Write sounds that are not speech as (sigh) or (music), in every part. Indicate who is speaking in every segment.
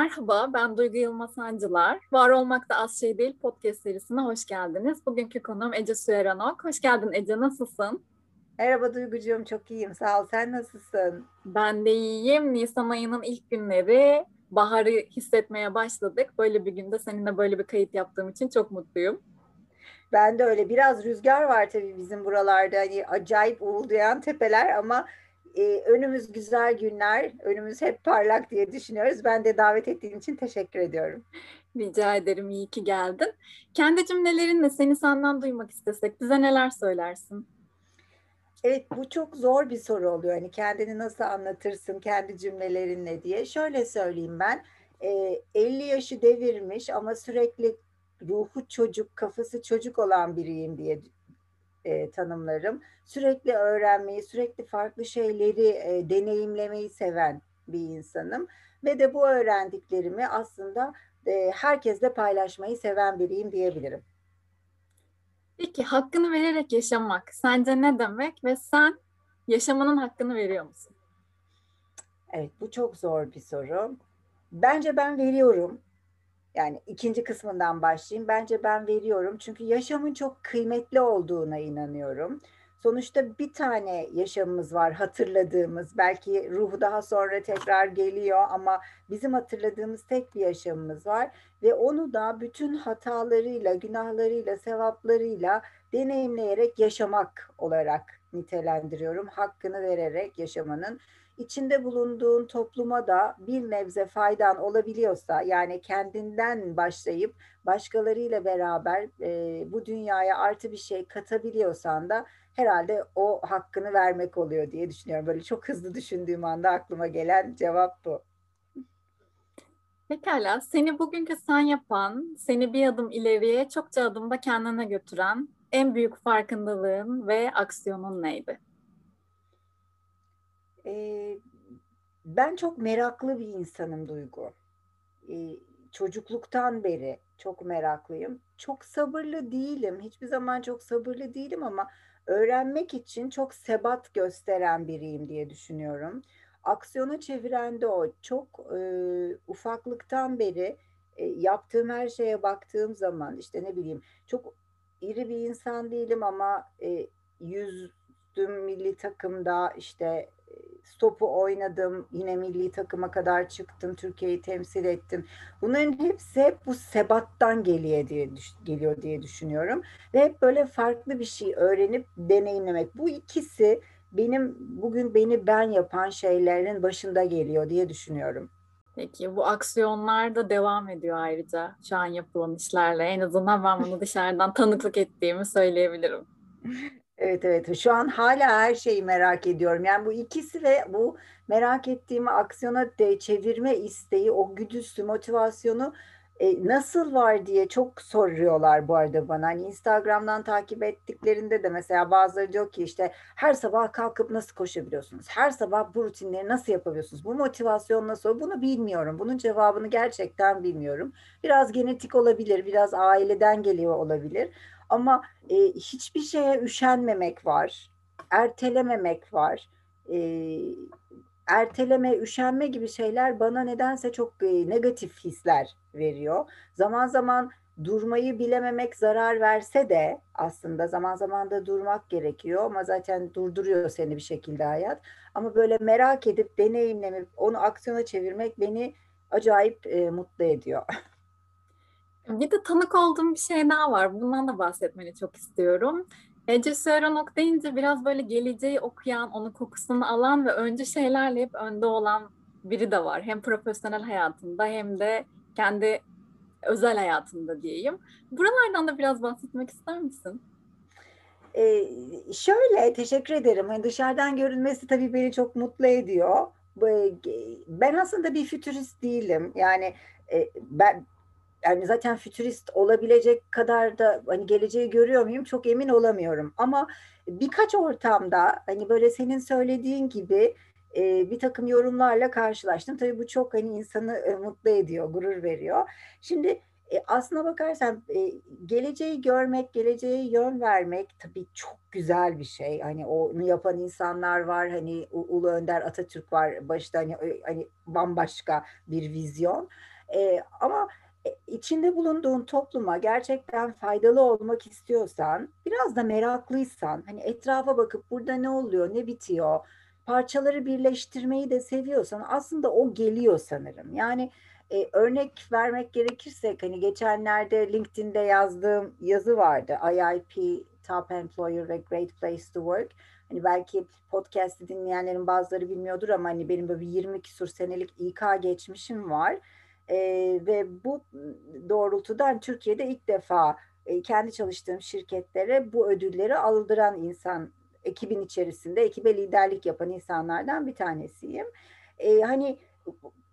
Speaker 1: Merhaba, ben Duygu Yılmaz Sancılar. Var Olmak da Az Şey Değil podcast serisine hoş geldiniz. Bugünkü konuğum Ece Süeranok. Hoş geldin Ece, nasılsın?
Speaker 2: Merhaba Duygucuğum, çok iyiyim. Sağ ol. Sen nasılsın?
Speaker 1: Ben de iyiyim. Nisan ayının ilk günleri baharı hissetmeye başladık. Böyle bir günde seninle böyle bir kayıt yaptığım için çok mutluyum.
Speaker 2: Ben de öyle. Biraz rüzgar var tabii bizim buralarda. Hani acayip uğuldayan tepeler ama e, önümüz güzel günler, önümüz hep parlak diye düşünüyoruz. Ben de davet ettiğin için teşekkür ediyorum.
Speaker 1: Rica ederim, iyi ki geldin. Kendi cümlelerinle seni senden duymak istesek bize neler söylersin?
Speaker 2: Evet bu çok zor bir soru oluyor. Hani kendini nasıl anlatırsın kendi cümlelerinle diye. Şöyle söyleyeyim ben. E, 50 yaşı devirmiş ama sürekli ruhu çocuk, kafası çocuk olan biriyim diye e, tanımlarım. Sürekli öğrenmeyi, sürekli farklı şeyleri e, deneyimlemeyi seven bir insanım. Ve de bu öğrendiklerimi aslında e, herkesle paylaşmayı seven biriyim diyebilirim.
Speaker 1: Peki hakkını vererek yaşamak sence ne demek ve sen yaşamanın hakkını veriyor musun?
Speaker 2: Evet bu çok zor bir soru. Bence ben veriyorum. Yani ikinci kısmından başlayayım. Bence ben veriyorum. Çünkü yaşamın çok kıymetli olduğuna inanıyorum. Sonuçta bir tane yaşamımız var hatırladığımız. Belki ruhu daha sonra tekrar geliyor ama bizim hatırladığımız tek bir yaşamımız var. Ve onu da bütün hatalarıyla, günahlarıyla, sevaplarıyla deneyimleyerek yaşamak olarak nitelendiriyorum. Hakkını vererek yaşamanın içinde bulunduğun topluma da bir nebze faydan olabiliyorsa yani kendinden başlayıp başkalarıyla beraber e, bu dünyaya artı bir şey katabiliyorsan da herhalde o hakkını vermek oluyor diye düşünüyorum. Böyle çok hızlı düşündüğüm anda aklıma gelen cevap bu.
Speaker 1: Pekala, seni bugünkü sen yapan, seni bir adım ileriye, çokça adımda kendine götüren en büyük farkındalığın ve aksiyonun neydi?
Speaker 2: Ee, ben çok meraklı bir insanım Duygu. Ee, çocukluktan beri çok meraklıyım. Çok sabırlı değilim. Hiçbir zaman çok sabırlı değilim ama öğrenmek için çok sebat gösteren biriyim diye düşünüyorum. Aksiyona çeviren de o. Çok e, ufaklıktan beri e, yaptığım her şeye baktığım zaman işte ne bileyim çok iri bir insan değilim ama e, yüzdüm milli takımda işte stopu oynadım. Yine milli takıma kadar çıktım. Türkiye'yi temsil ettim. Bunların hepsi hep bu sebattan geliyor diye geliyor diye düşünüyorum. Ve hep böyle farklı bir şey öğrenip deneyimlemek. Bu ikisi benim bugün beni ben yapan şeylerin başında geliyor diye düşünüyorum.
Speaker 1: Peki bu aksiyonlar da devam ediyor ayrıca şu an yapılan işlerle. En azından ben bunu dışarıdan tanıklık ettiğimi söyleyebilirim. (laughs)
Speaker 2: Evet evet şu an hala her şeyi merak ediyorum. Yani bu ikisi ve bu merak ettiğimi aksiyona de çevirme isteği, o güdüsü, motivasyonu e, nasıl var diye çok soruyorlar bu arada bana. Hani Instagram'dan takip ettiklerinde de mesela bazıları diyor ki işte her sabah kalkıp nasıl koşabiliyorsunuz? Her sabah bu rutinleri nasıl yapabiliyorsunuz? Bu motivasyon nasıl? Bunu bilmiyorum. Bunun cevabını gerçekten bilmiyorum. Biraz genetik olabilir, biraz aileden geliyor olabilir. Ama e, hiçbir şeye üşenmemek var, ertelememek var. E, erteleme, üşenme gibi şeyler bana nedense çok e, negatif hisler veriyor. Zaman zaman durmayı bilememek zarar verse de aslında zaman zaman da durmak gerekiyor ama zaten durduruyor seni bir şekilde hayat. Ama böyle merak edip deneyimlemek, onu aksiyona çevirmek beni acayip e, mutlu ediyor. (laughs)
Speaker 1: Bir de tanık olduğum bir şey daha var. Bundan da bahsetmeni çok istiyorum. Ece Sörenok deyince biraz böyle geleceği okuyan, onun kokusunu alan ve öncü şeylerle hep önde olan biri de var. Hem profesyonel hayatında hem de kendi özel hayatında diyeyim. Buralardan da biraz bahsetmek ister misin?
Speaker 2: Ee, şöyle teşekkür ederim. Yani dışarıdan görünmesi tabii beni çok mutlu ediyor. Ben aslında bir fütürist değilim. Yani e, ben yani zaten fütürist olabilecek kadar da hani geleceği görüyor muyum çok emin olamıyorum. Ama birkaç ortamda hani böyle senin söylediğin gibi e, bir takım yorumlarla karşılaştım. Tabii bu çok hani insanı e, mutlu ediyor, gurur veriyor. Şimdi E, aslına bakarsan e, geleceği görmek, geleceğe yön vermek tabii çok güzel bir şey. Hani onu yapan insanlar var. Hani Ulu Önder Atatürk var başta hani, hani bambaşka bir vizyon. E, ama içinde bulunduğun topluma gerçekten faydalı olmak istiyorsan, biraz da meraklıysan, hani etrafa bakıp burada ne oluyor, ne bitiyor, parçaları birleştirmeyi de seviyorsan aslında o geliyor sanırım. Yani e, örnek vermek gerekirsek hani geçenlerde LinkedIn'de yazdığım yazı vardı. IIP Top Employer ve Great Place to Work. Hani belki podcast'i dinleyenlerin bazıları bilmiyordur ama hani benim böyle bir 20 küsur senelik İK geçmişim var. E, ve bu doğrultudan Türkiye'de ilk defa e, kendi çalıştığım şirketlere bu ödülleri aldıran insan ekibin içerisinde ekibe liderlik yapan insanlardan bir tanesiyim. E, hani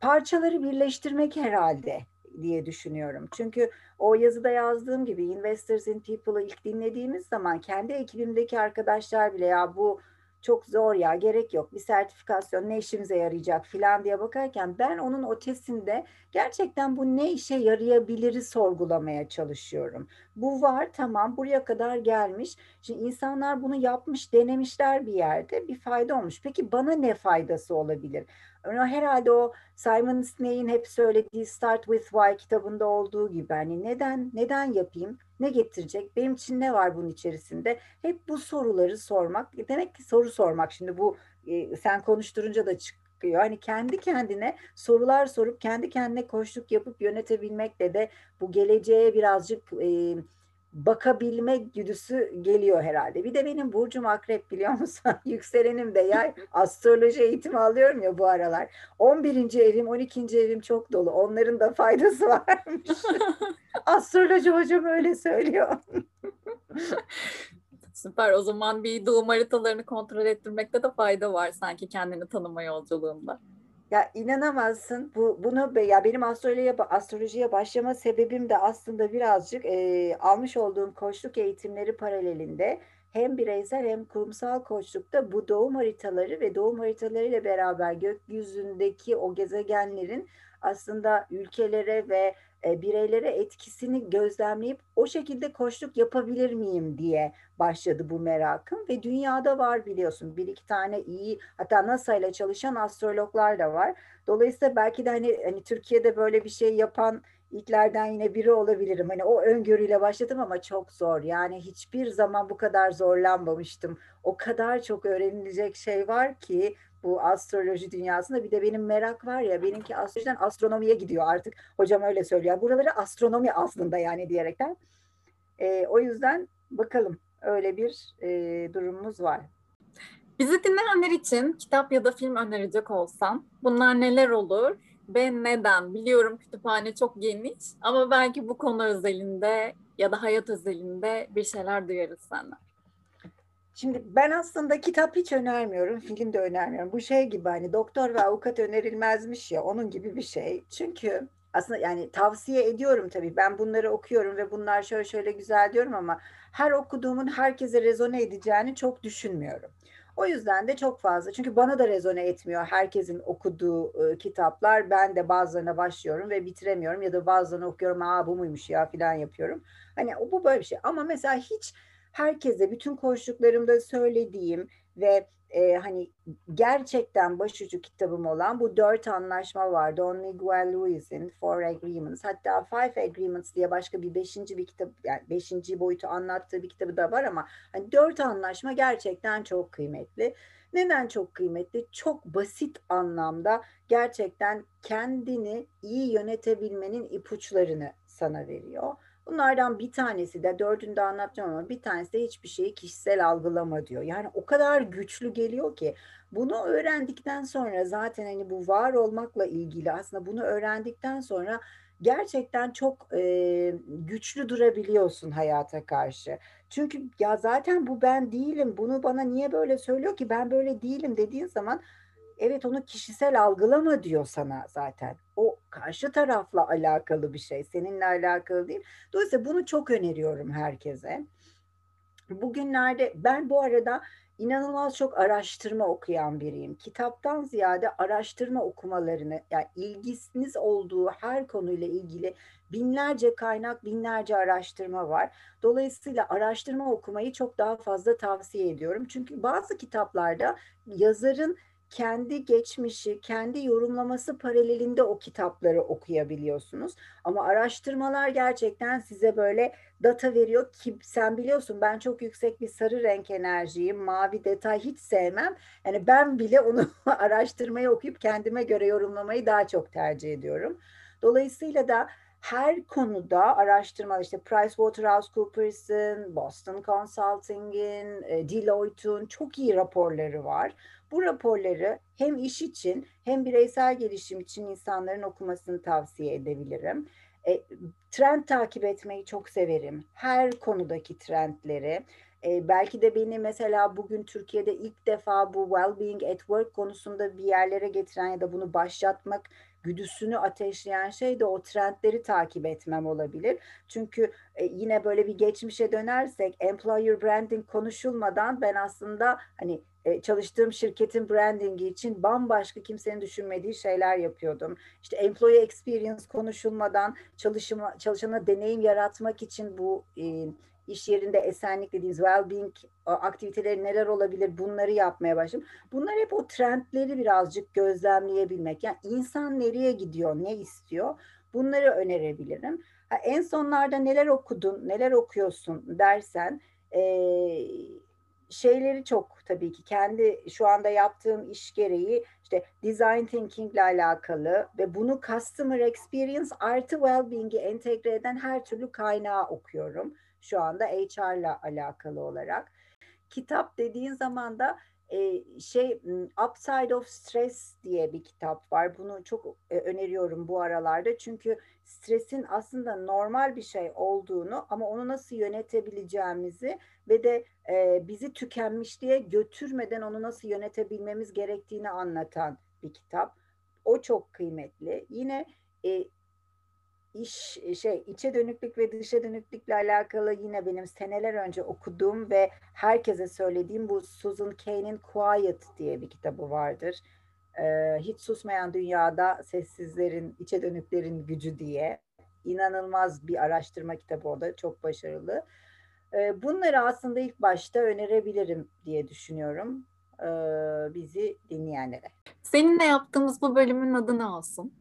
Speaker 2: parçaları birleştirmek herhalde diye düşünüyorum. Çünkü o yazıda yazdığım gibi Investors in People'ı ilk dinlediğimiz zaman kendi ekibimdeki arkadaşlar bile ya bu çok zor ya gerek yok bir sertifikasyon ne işimize yarayacak filan diye bakarken ben onun ötesinde gerçekten bu ne işe yarayabiliri sorgulamaya çalışıyorum. Bu var tamam buraya kadar gelmiş. Şimdi insanlar bunu yapmış denemişler bir yerde bir fayda olmuş. Peki bana ne faydası olabilir? Herhalde o Simon Sinek'in hep söylediği Start with Why kitabında olduğu gibi hani neden neden yapayım? Ne getirecek? Benim için ne var bunun içerisinde? Hep bu soruları sormak. Demek ki soru sormak şimdi bu e, sen konuşturunca da çıkıyor. Hani kendi kendine sorular sorup kendi kendine koşluk yapıp yönetebilmekle de bu geleceğe birazcık e, bakabilme güdüsü geliyor herhalde. Bir de benim burcum akrep biliyor musun? (laughs) Yükselenim de yay. Astroloji eğitimi alıyorum ya bu aralar. 11. evim, 12. evim çok dolu. Onların da faydası (laughs) varmış. (laughs) Astroloji hocam öyle söylüyor.
Speaker 1: Süper. O zaman bir doğum haritalarını kontrol ettirmekte de fayda var sanki kendini tanıma yolculuğunda.
Speaker 2: Ya inanamazsın. Bu bunu ya benim astrolojiye astrolojiye başlama sebebim de aslında birazcık e, almış olduğum koçluk eğitimleri paralelinde hem bireysel hem kurumsal koçlukta bu doğum haritaları ve doğum haritalarıyla beraber gökyüzündeki o gezegenlerin aslında ülkelere ve e, bireylere etkisini gözlemleyip o şekilde koçluk yapabilir miyim diye başladı bu merakım ve dünyada var biliyorsun bir iki tane iyi hatta NASA ile çalışan astrologlar da var. Dolayısıyla belki de hani, hani Türkiye'de böyle bir şey yapan ilklerden yine biri olabilirim. Hani o öngörüyle başladım ama çok zor. Yani hiçbir zaman bu kadar zorlanmamıştım. O kadar çok öğrenilecek şey var ki bu astroloji dünyasında bir de benim merak var ya benimki astrolojiden astronomiye gidiyor artık hocam öyle söylüyor. Buraları astronomi aslında yani diyerekten. E, o yüzden bakalım öyle bir e, durumumuz var.
Speaker 1: Bizi dinleyenler için kitap ya da film önerecek olsan bunlar neler olur ve neden? Biliyorum kütüphane çok geniş ama belki bu konu özelinde ya da hayat özelinde bir şeyler duyarız senden.
Speaker 2: Şimdi ben aslında kitap hiç önermiyorum, film de önermiyorum. Bu şey gibi hani doktor ve avukat önerilmezmiş ya onun gibi bir şey. Çünkü aslında yani tavsiye ediyorum tabii. Ben bunları okuyorum ve bunlar şöyle şöyle güzel diyorum ama her okuduğumun herkese rezone edeceğini çok düşünmüyorum. O yüzden de çok fazla. Çünkü bana da rezone etmiyor herkesin okuduğu e, kitaplar. Ben de bazılarına başlıyorum ve bitiremiyorum ya da bazılarını okuyorum. Aa bu muymuş ya falan yapıyorum. Hani bu böyle bir şey. Ama mesela hiç herkese bütün koştuklarımda söylediğim ve e, hani gerçekten başucu kitabım olan bu dört anlaşma var. Don Miguel Luis'in Four Agreements. Hatta Five Agreements diye başka bir beşinci bir kitap, yani beşinci boyutu anlattığı bir kitabı da var ama hani dört anlaşma gerçekten çok kıymetli. Neden çok kıymetli? Çok basit anlamda gerçekten kendini iyi yönetebilmenin ipuçlarını sana veriyor. Bunlardan bir tanesi de dördünü de anlatacağım ama bir tanesi de hiçbir şeyi kişisel algılama diyor. Yani o kadar güçlü geliyor ki bunu öğrendikten sonra zaten hani bu var olmakla ilgili aslında bunu öğrendikten sonra gerçekten çok e, güçlü durabiliyorsun hayata karşı. Çünkü ya zaten bu ben değilim. Bunu bana niye böyle söylüyor ki ben böyle değilim dediğin zaman evet onu kişisel algılama diyor sana zaten. O karşı tarafla alakalı bir şey, seninle alakalı değil. Dolayısıyla bunu çok öneriyorum herkese. Bugünlerde ben bu arada inanılmaz çok araştırma okuyan biriyim. Kitaptan ziyade araştırma okumalarını, yani ilgisiniz olduğu her konuyla ilgili binlerce kaynak, binlerce araştırma var. Dolayısıyla araştırma okumayı çok daha fazla tavsiye ediyorum. Çünkü bazı kitaplarda yazarın kendi geçmişi, kendi yorumlaması paralelinde o kitapları okuyabiliyorsunuz. Ama araştırmalar gerçekten size böyle data veriyor ki sen biliyorsun ben çok yüksek bir sarı renk enerjiyim, mavi detay hiç sevmem. Yani ben bile onu (laughs) araştırmayı okuyup kendime göre yorumlamayı daha çok tercih ediyorum. Dolayısıyla da her konuda araştırma işte PricewaterhouseCoopers'ın, Boston Consulting'in, e, Deloitte'un çok iyi raporları var. Bu raporları hem iş için hem bireysel gelişim için insanların okumasını tavsiye edebilirim. E, trend takip etmeyi çok severim. Her konudaki trendleri. E, belki de beni mesela bugün Türkiye'de ilk defa bu well-being at work konusunda bir yerlere getiren ya da bunu başlatmak güdüsünü ateşleyen şey de o trendleri takip etmem olabilir. Çünkü e, yine böyle bir geçmişe dönersek employer branding konuşulmadan ben aslında hani e, çalıştığım şirketin brandingi için bambaşka kimsenin düşünmediği şeyler yapıyordum. İşte employee experience konuşulmadan çalışma, çalışana deneyim yaratmak için bu e, iş yerinde esenlik dediğimiz well-being aktiviteleri neler olabilir bunları yapmaya başladım. Bunlar hep o trendleri birazcık gözlemleyebilmek. Yani insan nereye gidiyor, ne istiyor bunları önerebilirim. Ha, en sonlarda neler okudun, neler okuyorsun dersen e, şeyleri çok tabii ki kendi şu anda yaptığım iş gereği işte design thinking ile alakalı ve bunu customer experience artı well-being'i entegre eden her türlü kaynağı okuyorum şu anda HR ile alakalı olarak. Kitap dediğin zaman da şey Upside of Stress diye bir kitap var. Bunu çok e, öneriyorum bu aralarda. Çünkü stresin aslında normal bir şey olduğunu ama onu nasıl yönetebileceğimizi ve de e, bizi tükenmişliğe götürmeden onu nasıl yönetebilmemiz gerektiğini anlatan bir kitap. O çok kıymetli. Yine e, iş şey içe dönüklük ve dışa dönüklükle alakalı yine benim seneler önce okuduğum ve herkese söylediğim bu Susan Cain'in Quiet diye bir kitabı vardır. Ee, hiç susmayan dünyada sessizlerin, içe dönüklerin gücü diye. inanılmaz bir araştırma kitabı o da çok başarılı. Ee, bunları aslında ilk başta önerebilirim diye düşünüyorum ee, bizi dinleyenlere.
Speaker 1: Seninle yaptığımız bu bölümün adı ne olsun?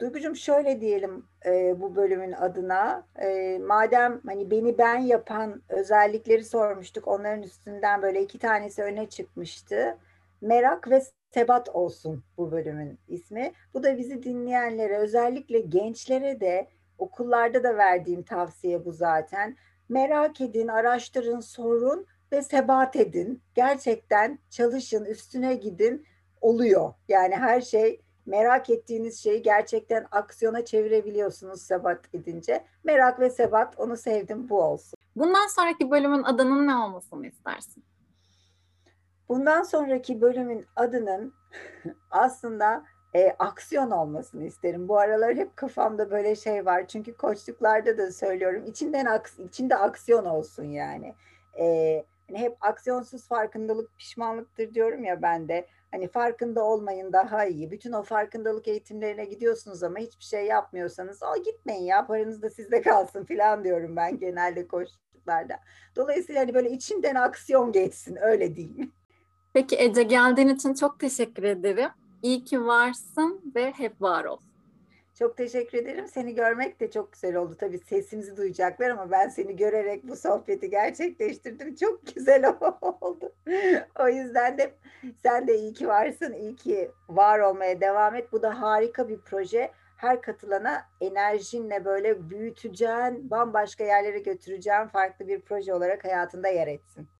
Speaker 2: Duygucuğum şöyle diyelim e, bu bölümün adına. E, madem hani beni ben yapan özellikleri sormuştuk. Onların üstünden böyle iki tanesi öne çıkmıştı. Merak ve sebat olsun bu bölümün ismi. Bu da bizi dinleyenlere özellikle gençlere de okullarda da verdiğim tavsiye bu zaten. Merak edin, araştırın, sorun ve sebat edin. Gerçekten çalışın, üstüne gidin. Oluyor. Yani her şey merak ettiğiniz şeyi gerçekten aksiyona çevirebiliyorsunuz sebat edince. Merak ve sebat onu sevdim bu olsun.
Speaker 1: Bundan sonraki bölümün adının ne olmasını istersin?
Speaker 2: Bundan sonraki bölümün adının (laughs) aslında e, aksiyon olmasını isterim. Bu aralar hep kafamda böyle şey var. Çünkü koçluklarda da söylüyorum. İçinden aks içinde aksiyon olsun yani. E, hani hep aksiyonsuz farkındalık pişmanlıktır diyorum ya ben de. Hani farkında olmayın daha iyi. Bütün o farkındalık eğitimlerine gidiyorsunuz ama hiçbir şey yapmıyorsanız o gitmeyin ya paranız da sizde kalsın (laughs) falan diyorum ben genelde koştuklarda. Dolayısıyla hani böyle içinden aksiyon geçsin öyle diyeyim.
Speaker 1: Peki Ece geldiğin için çok teşekkür ederim. İyi ki varsın ve hep var ol.
Speaker 2: Çok teşekkür ederim. Seni görmek de çok güzel oldu. Tabii sesimizi duyacaklar ama ben seni görerek bu sohbeti gerçekleştirdim. Çok güzel (laughs) oldu. o yüzden de sen de iyi ki varsın. İyi ki var olmaya devam et. Bu da harika bir proje. Her katılana enerjinle böyle büyüteceğin, bambaşka yerlere götüreceğin farklı bir proje olarak hayatında yer etsin.